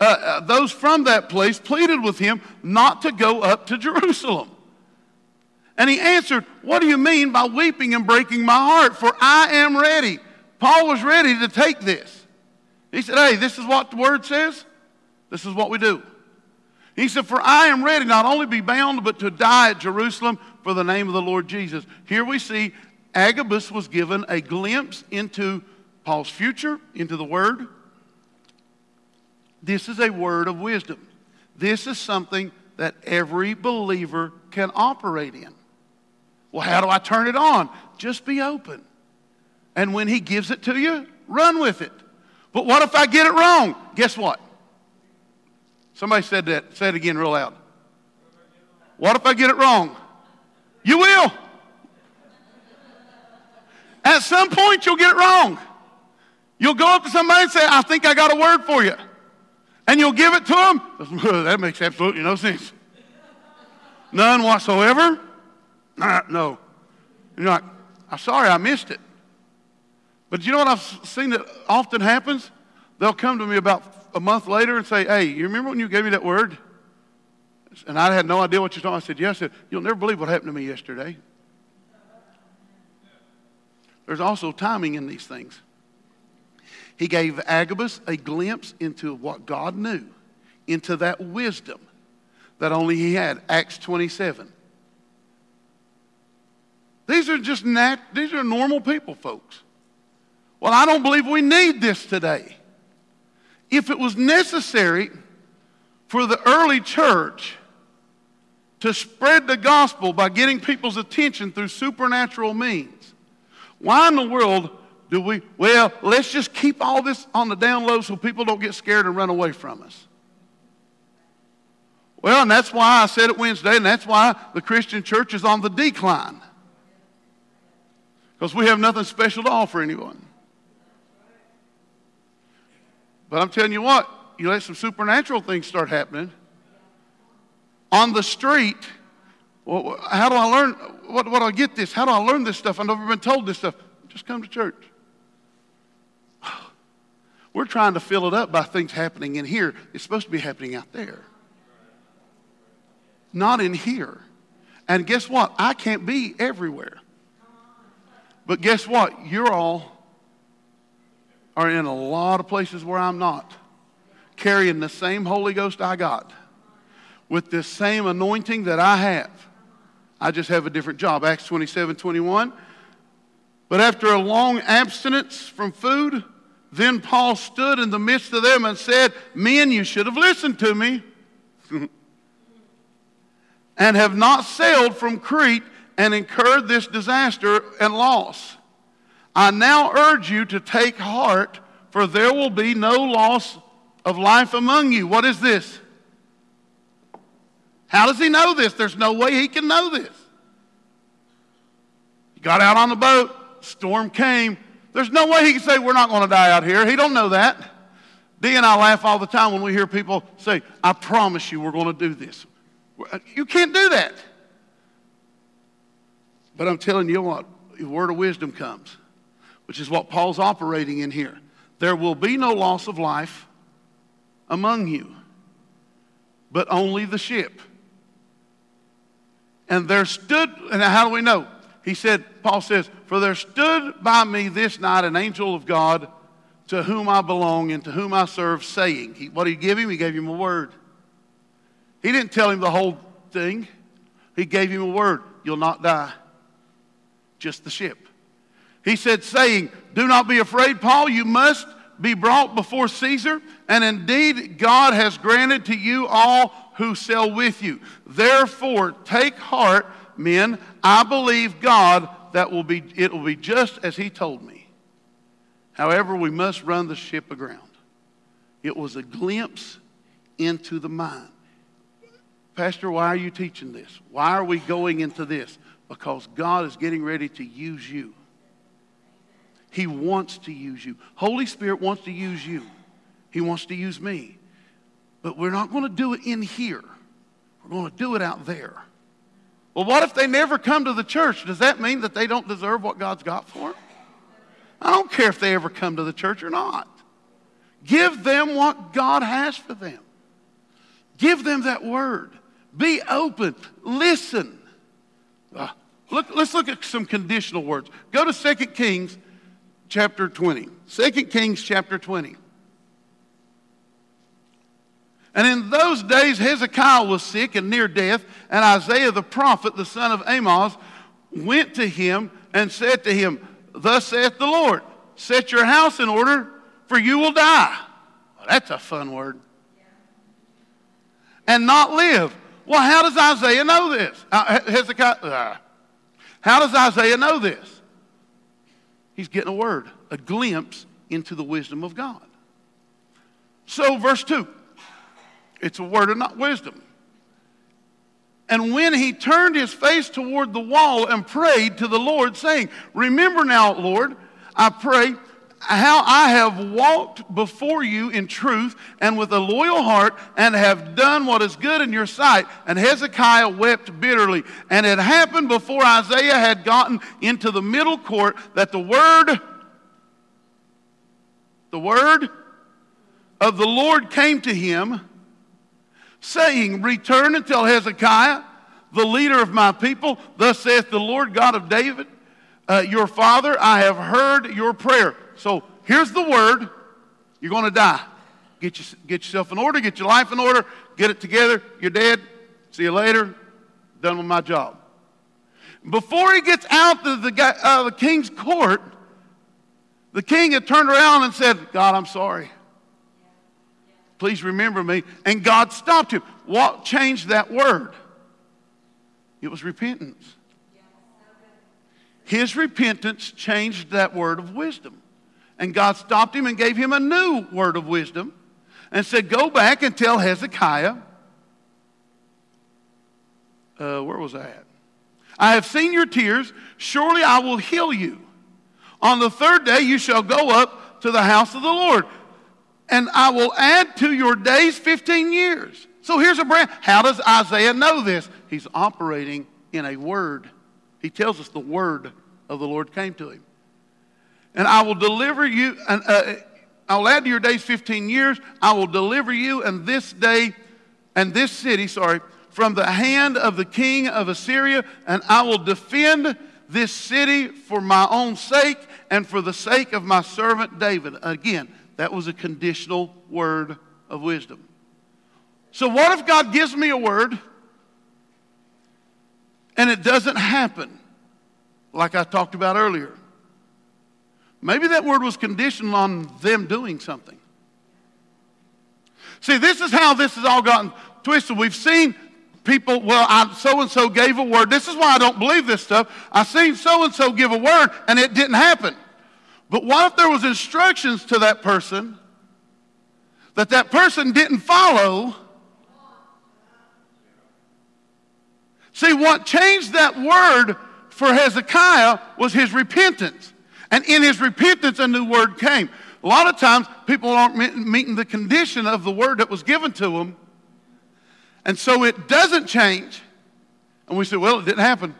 uh, uh, those from that place pleaded with him not to go up to Jerusalem. And he answered, What do you mean by weeping and breaking my heart? For I am ready. Paul was ready to take this. He said, Hey, this is what the word says. This is what we do. He said, For I am ready not only to be bound, but to die at Jerusalem for the name of the Lord Jesus. Here we see Agabus was given a glimpse into Paul's future, into the word. This is a word of wisdom. This is something that every believer can operate in. Well, how do I turn it on? Just be open. And when he gives it to you, run with it. But what if I get it wrong? Guess what? Somebody said that. Say it again real loud. What if I get it wrong? You will. At some point, you'll get it wrong. You'll go up to somebody and say, I think I got a word for you. and you'll give it to them? that makes absolutely no sense. None whatsoever? Nah, no. And you're like, I'm sorry, I missed it. But you know what I've seen that often happens? They'll come to me about a month later and say, Hey, you remember when you gave me that word? And I had no idea what you're talking. I said, Yes. Said, You'll never believe what happened to me yesterday. There's also timing in these things. He gave Agabus a glimpse into what God knew, into that wisdom that only he had. Acts 27. These are just nat- these are normal people, folks. Well, I don't believe we need this today. If it was necessary for the early church to spread the gospel by getting people's attention through supernatural means, why in the world do we, well, let's just keep all this on the down low so people don't get scared and run away from us? Well, and that's why I said it Wednesday, and that's why the Christian church is on the decline. Because we have nothing special to offer anyone. But I'm telling you what, you let some supernatural things start happening. On the street, well, how do I learn? What, what do I get this? How do I learn this stuff? I've never been told this stuff. Just come to church. We're trying to fill it up by things happening in here. It's supposed to be happening out there, not in here. And guess what? I can't be everywhere. But guess what? You're all are in a lot of places where I'm not, carrying the same Holy Ghost I got, with this same anointing that I have. I just have a different job. Acts 27 21. But after a long abstinence from food, then Paul stood in the midst of them and said, Men, you should have listened to me, and have not sailed from Crete and incurred this disaster and loss. I now urge you to take heart, for there will be no loss of life among you. What is this? How does he know this? There's no way he can know this. He got out on the boat, storm came, there's no way he can say we're not going to die out here. He don't know that. Dee and I laugh all the time when we hear people say, I promise you we're going to do this. You can't do that. But I'm telling you what, the word of wisdom comes, which is what Paul's operating in here. There will be no loss of life among you, but only the ship. And there stood, and how do we know? He said, Paul says, For there stood by me this night an angel of God to whom I belong and to whom I serve, saying, he, What did he give him? He gave him a word. He didn't tell him the whole thing, he gave him a word You'll not die, just the ship. He said, saying, Do not be afraid, Paul, you must be brought before Caesar, and indeed God has granted to you all who sail with you. Therefore, take heart men, I believe God that will be, it will be just as he told me. However, we must run the ship aground. It was a glimpse into the mind. Pastor, why are you teaching this? Why are we going into this? Because God is getting ready to use you. He wants to use you. Holy Spirit wants to use you. He wants to use me. But we're not going to do it in here. We're going to do it out there. Well, what if they never come to the church? Does that mean that they don't deserve what God's got for them? I don't care if they ever come to the church or not. Give them what God has for them. Give them that word. Be open. Listen. Uh, look, let's look at some conditional words. Go to 2 Kings chapter 20. 2 Kings chapter 20. And in those days, Hezekiah was sick and near death, and Isaiah the prophet, the son of Amos, went to him and said to him, Thus saith the Lord, set your house in order, for you will die. Well, that's a fun word. And not live. Well, how does Isaiah know this? Uh, Hezekiah, uh, how does Isaiah know this? He's getting a word, a glimpse into the wisdom of God. So, verse 2 it's a word of not wisdom. And when he turned his face toward the wall and prayed to the Lord, saying, Remember now, Lord, I pray, how I have walked before you in truth and with a loyal heart and have done what is good in your sight. And Hezekiah wept bitterly. And it happened before Isaiah had gotten into the middle court that the word, the word of the Lord came to him, saying, Return and tell Hezekiah, the leader of my people, thus saith the Lord God of David, uh, your father, I have heard your prayer. So here's the word you're going to die. Get, get yourself in order, get your life in order, get it together. You're dead. See you later. Done with my job. Before he gets out of the, uh, the king's court, the king had turned around and said, God, I'm sorry. Please remember me. And God stopped him. What changed that word? It was repentance. His repentance changed that word of wisdom. And God stopped him and gave him a new word of wisdom and said, Go back and tell Hezekiah. Uh, where was I at? I have seen your tears. Surely I will heal you. On the third day you shall go up to the house of the Lord, and I will add to your days 15 years. So here's a brand. How does Isaiah know this? He's operating in a word. He tells us the word of the Lord came to him. And I will deliver you, and uh, I will add to your days 15 years. I will deliver you and this day and this city, sorry, from the hand of the king of Assyria, and I will defend this city for my own sake and for the sake of my servant David. Again, that was a conditional word of wisdom. So, what if God gives me a word and it doesn't happen like I talked about earlier? Maybe that word was conditional on them doing something. See, this is how this has all gotten twisted. We've seen people, well, so and so gave a word. This is why I don't believe this stuff. I seen so and so give a word and it didn't happen. But what if there was instructions to that person that that person didn't follow? See, what changed that word for Hezekiah was his repentance. And in his repentance, a new word came. A lot of times, people aren't meeting the condition of the word that was given to them. And so it doesn't change. And we say, well, it didn't happen.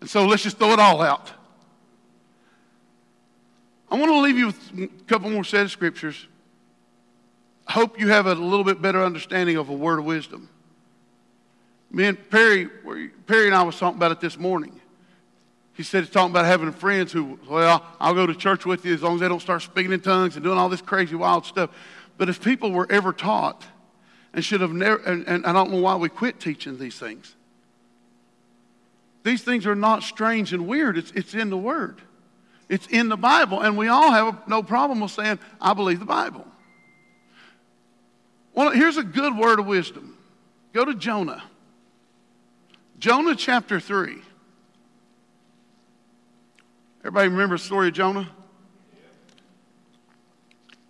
And so let's just throw it all out. I want to leave you with a couple more set of scriptures. I hope you have a little bit better understanding of a word of wisdom. Me and Perry, Perry and I was talking about it this morning. He said he's talking about having friends who, well, I'll go to church with you as long as they don't start speaking in tongues and doing all this crazy, wild stuff. But if people were ever taught and should have never, and, and I don't know why we quit teaching these things. These things are not strange and weird. It's, it's in the Word. It's in the Bible. And we all have no problem with saying, I believe the Bible. Well, here's a good word of wisdom. Go to Jonah. Jonah chapter 3. Everybody remember the story of Jonah?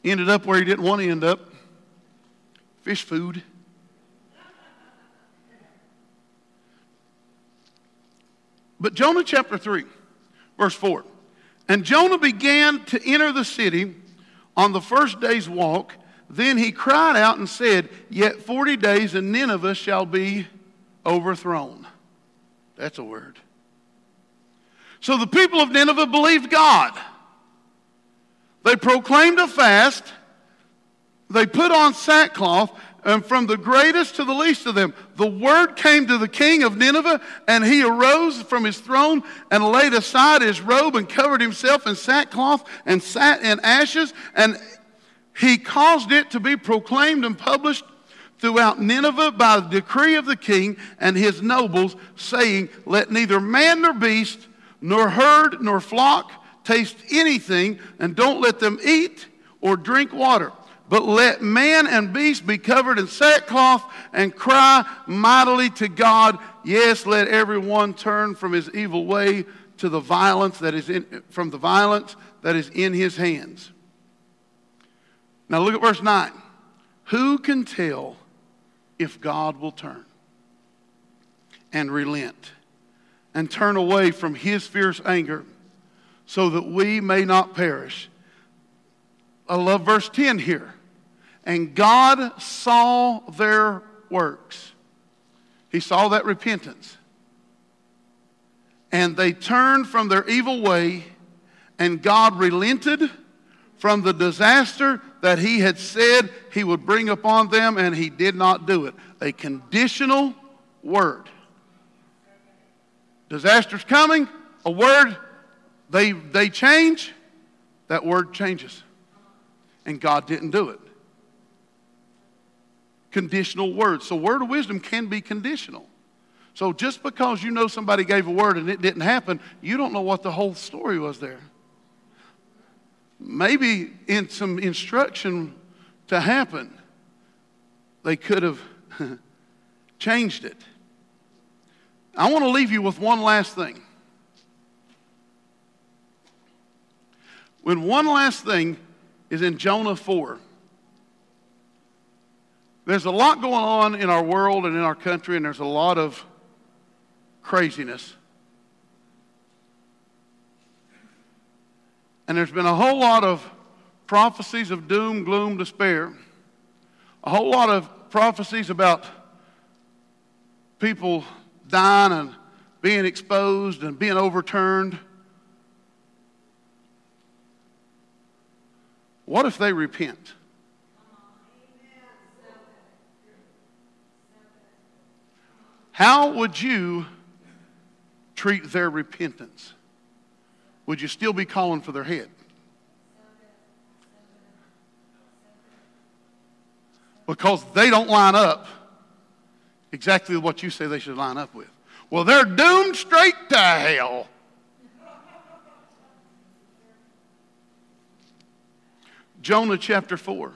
Ended up where he didn't want to end up fish food. But Jonah chapter 3, verse 4. And Jonah began to enter the city on the first day's walk. Then he cried out and said, Yet 40 days and Nineveh shall be overthrown. That's a word. So the people of Nineveh believed God. They proclaimed a fast. They put on sackcloth, and from the greatest to the least of them, the word came to the king of Nineveh, and he arose from his throne and laid aside his robe and covered himself in sackcloth and sat in ashes. And he caused it to be proclaimed and published throughout Nineveh by the decree of the king and his nobles, saying, Let neither man nor beast, nor herd, nor flock taste anything, and don't let them eat or drink water. But let man and beast be covered in sackcloth and cry mightily to God. Yes, let everyone turn from his evil way to the violence that is in, from the violence that is in his hands. Now look at verse 9. Who can tell if God will turn and relent and turn away from his fierce anger so that we may not perish. I love verse 10 here. And God saw their works. He saw that repentance. And they turned from their evil way, and God relented from the disaster that He had said He would bring upon them, and He did not do it. A conditional word. Disaster's coming, a word, they, they change, that word changes. And God didn't do it. Conditional words. So, word of wisdom can be conditional. So, just because you know somebody gave a word and it didn't happen, you don't know what the whole story was there. Maybe in some instruction to happen, they could have changed it. I want to leave you with one last thing. When one last thing is in Jonah 4. There's a lot going on in our world and in our country, and there's a lot of craziness. And there's been a whole lot of prophecies of doom, gloom, despair. A whole lot of prophecies about people dying and being exposed and being overturned. What if they repent? How would you treat their repentance? Would you still be calling for their head? Because they don't line up exactly what you say they should line up with. Well, they're doomed straight to hell. Jonah chapter 4.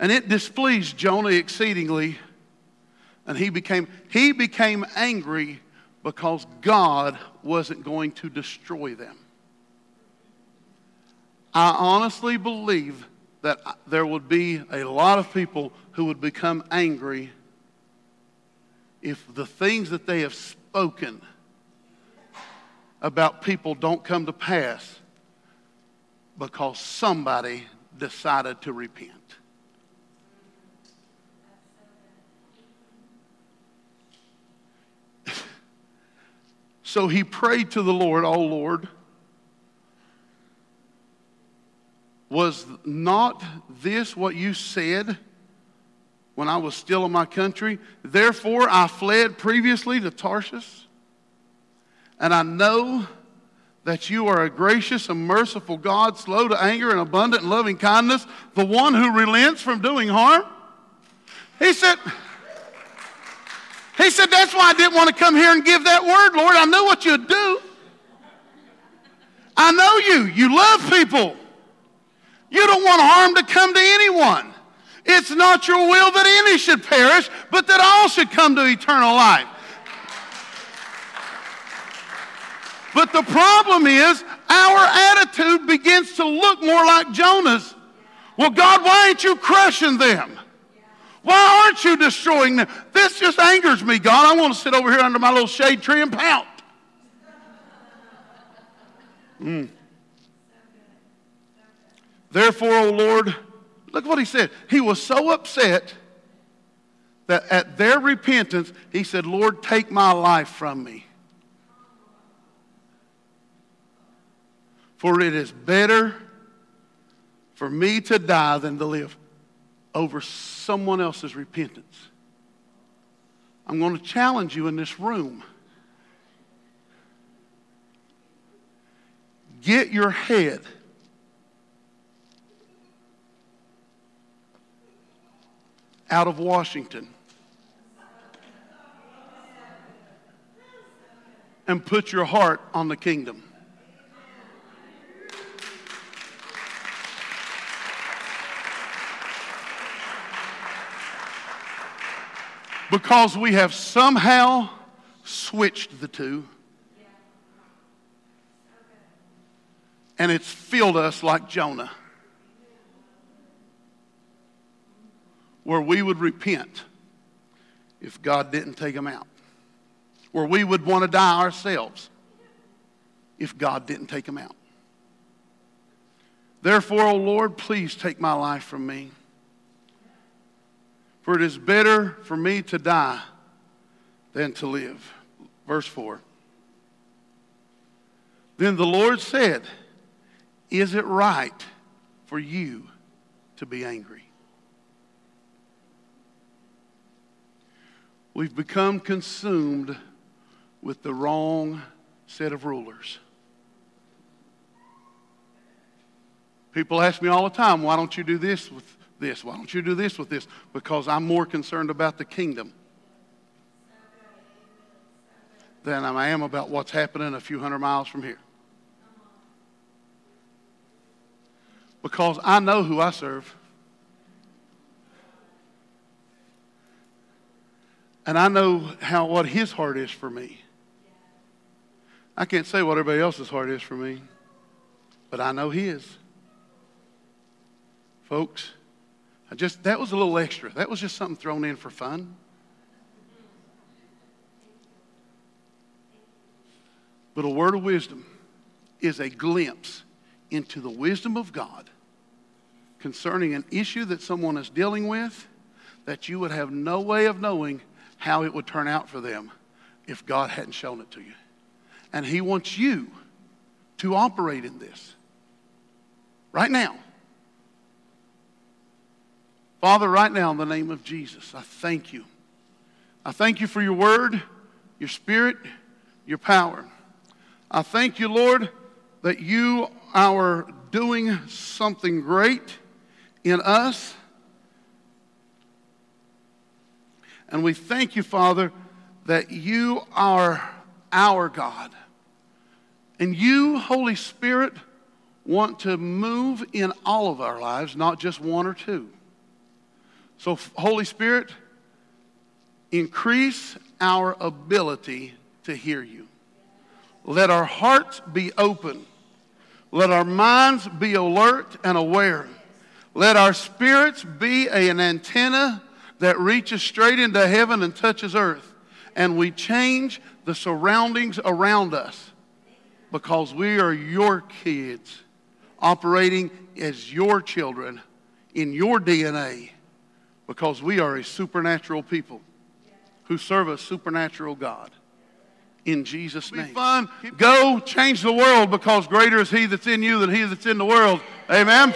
And it displeased Jonah exceedingly, and he became, he became angry because God wasn't going to destroy them. I honestly believe that there would be a lot of people who would become angry if the things that they have spoken about people don't come to pass because somebody decided to repent. So he prayed to the Lord, Oh Lord, Was not this what you said when I was still in my country? Therefore, I fled previously to Tarshish. And I know that you are a gracious and merciful God, slow to anger and abundant in loving kindness, the one who relents from doing harm. He said, he said, That's why I didn't want to come here and give that word, Lord. I know what you'd do. I know you. You love people. You don't want harm to come to anyone. It's not your will that any should perish, but that all should come to eternal life. But the problem is, our attitude begins to look more like Jonah's. Well, God, why ain't you crushing them? Why aren't you destroying them? This just angers me, God. I want to sit over here under my little shade tree and pout. Mm. Therefore, O Lord, look what he said. He was so upset that at their repentance, he said, Lord, take my life from me. For it is better for me to die than to live over someone else's repentance. I'm going to challenge you in this room. Get your head out of Washington and put your heart on the kingdom. Because we have somehow switched the two. And it's filled us like Jonah. where we would repent if God didn't take them out, where we would want to die ourselves. if God didn't take them out. Therefore, O Lord, please take my life from me. For it is better for me to die than to live. Verse 4. Then the Lord said, Is it right for you to be angry? We've become consumed with the wrong set of rulers. People ask me all the time, why don't you do this with this? Why don't you do this with this? Because I'm more concerned about the kingdom than I am about what's happening a few hundred miles from here. Because I know who I serve. And I know how what his heart is for me. I can't say what everybody else's heart is for me, but I know his. Folks, I just that was a little extra. That was just something thrown in for fun. But a word of wisdom is a glimpse into the wisdom of God concerning an issue that someone is dealing with that you would have no way of knowing how it would turn out for them if God hadn't shown it to you. And He wants you to operate in this right now. Father, right now, in the name of Jesus, I thank you. I thank you for your word, your spirit, your power. I thank you, Lord, that you are doing something great in us. And we thank you, Father, that you are our God. And you, Holy Spirit, want to move in all of our lives, not just one or two. So, Holy Spirit, increase our ability to hear you. Let our hearts be open. Let our minds be alert and aware. Let our spirits be an antenna that reaches straight into heaven and touches earth. And we change the surroundings around us because we are your kids operating as your children in your DNA because we are a supernatural people who serve a supernatural God in Jesus' name. Be fun. Go change the world because greater is He that's in you than He that's in the world. Amen.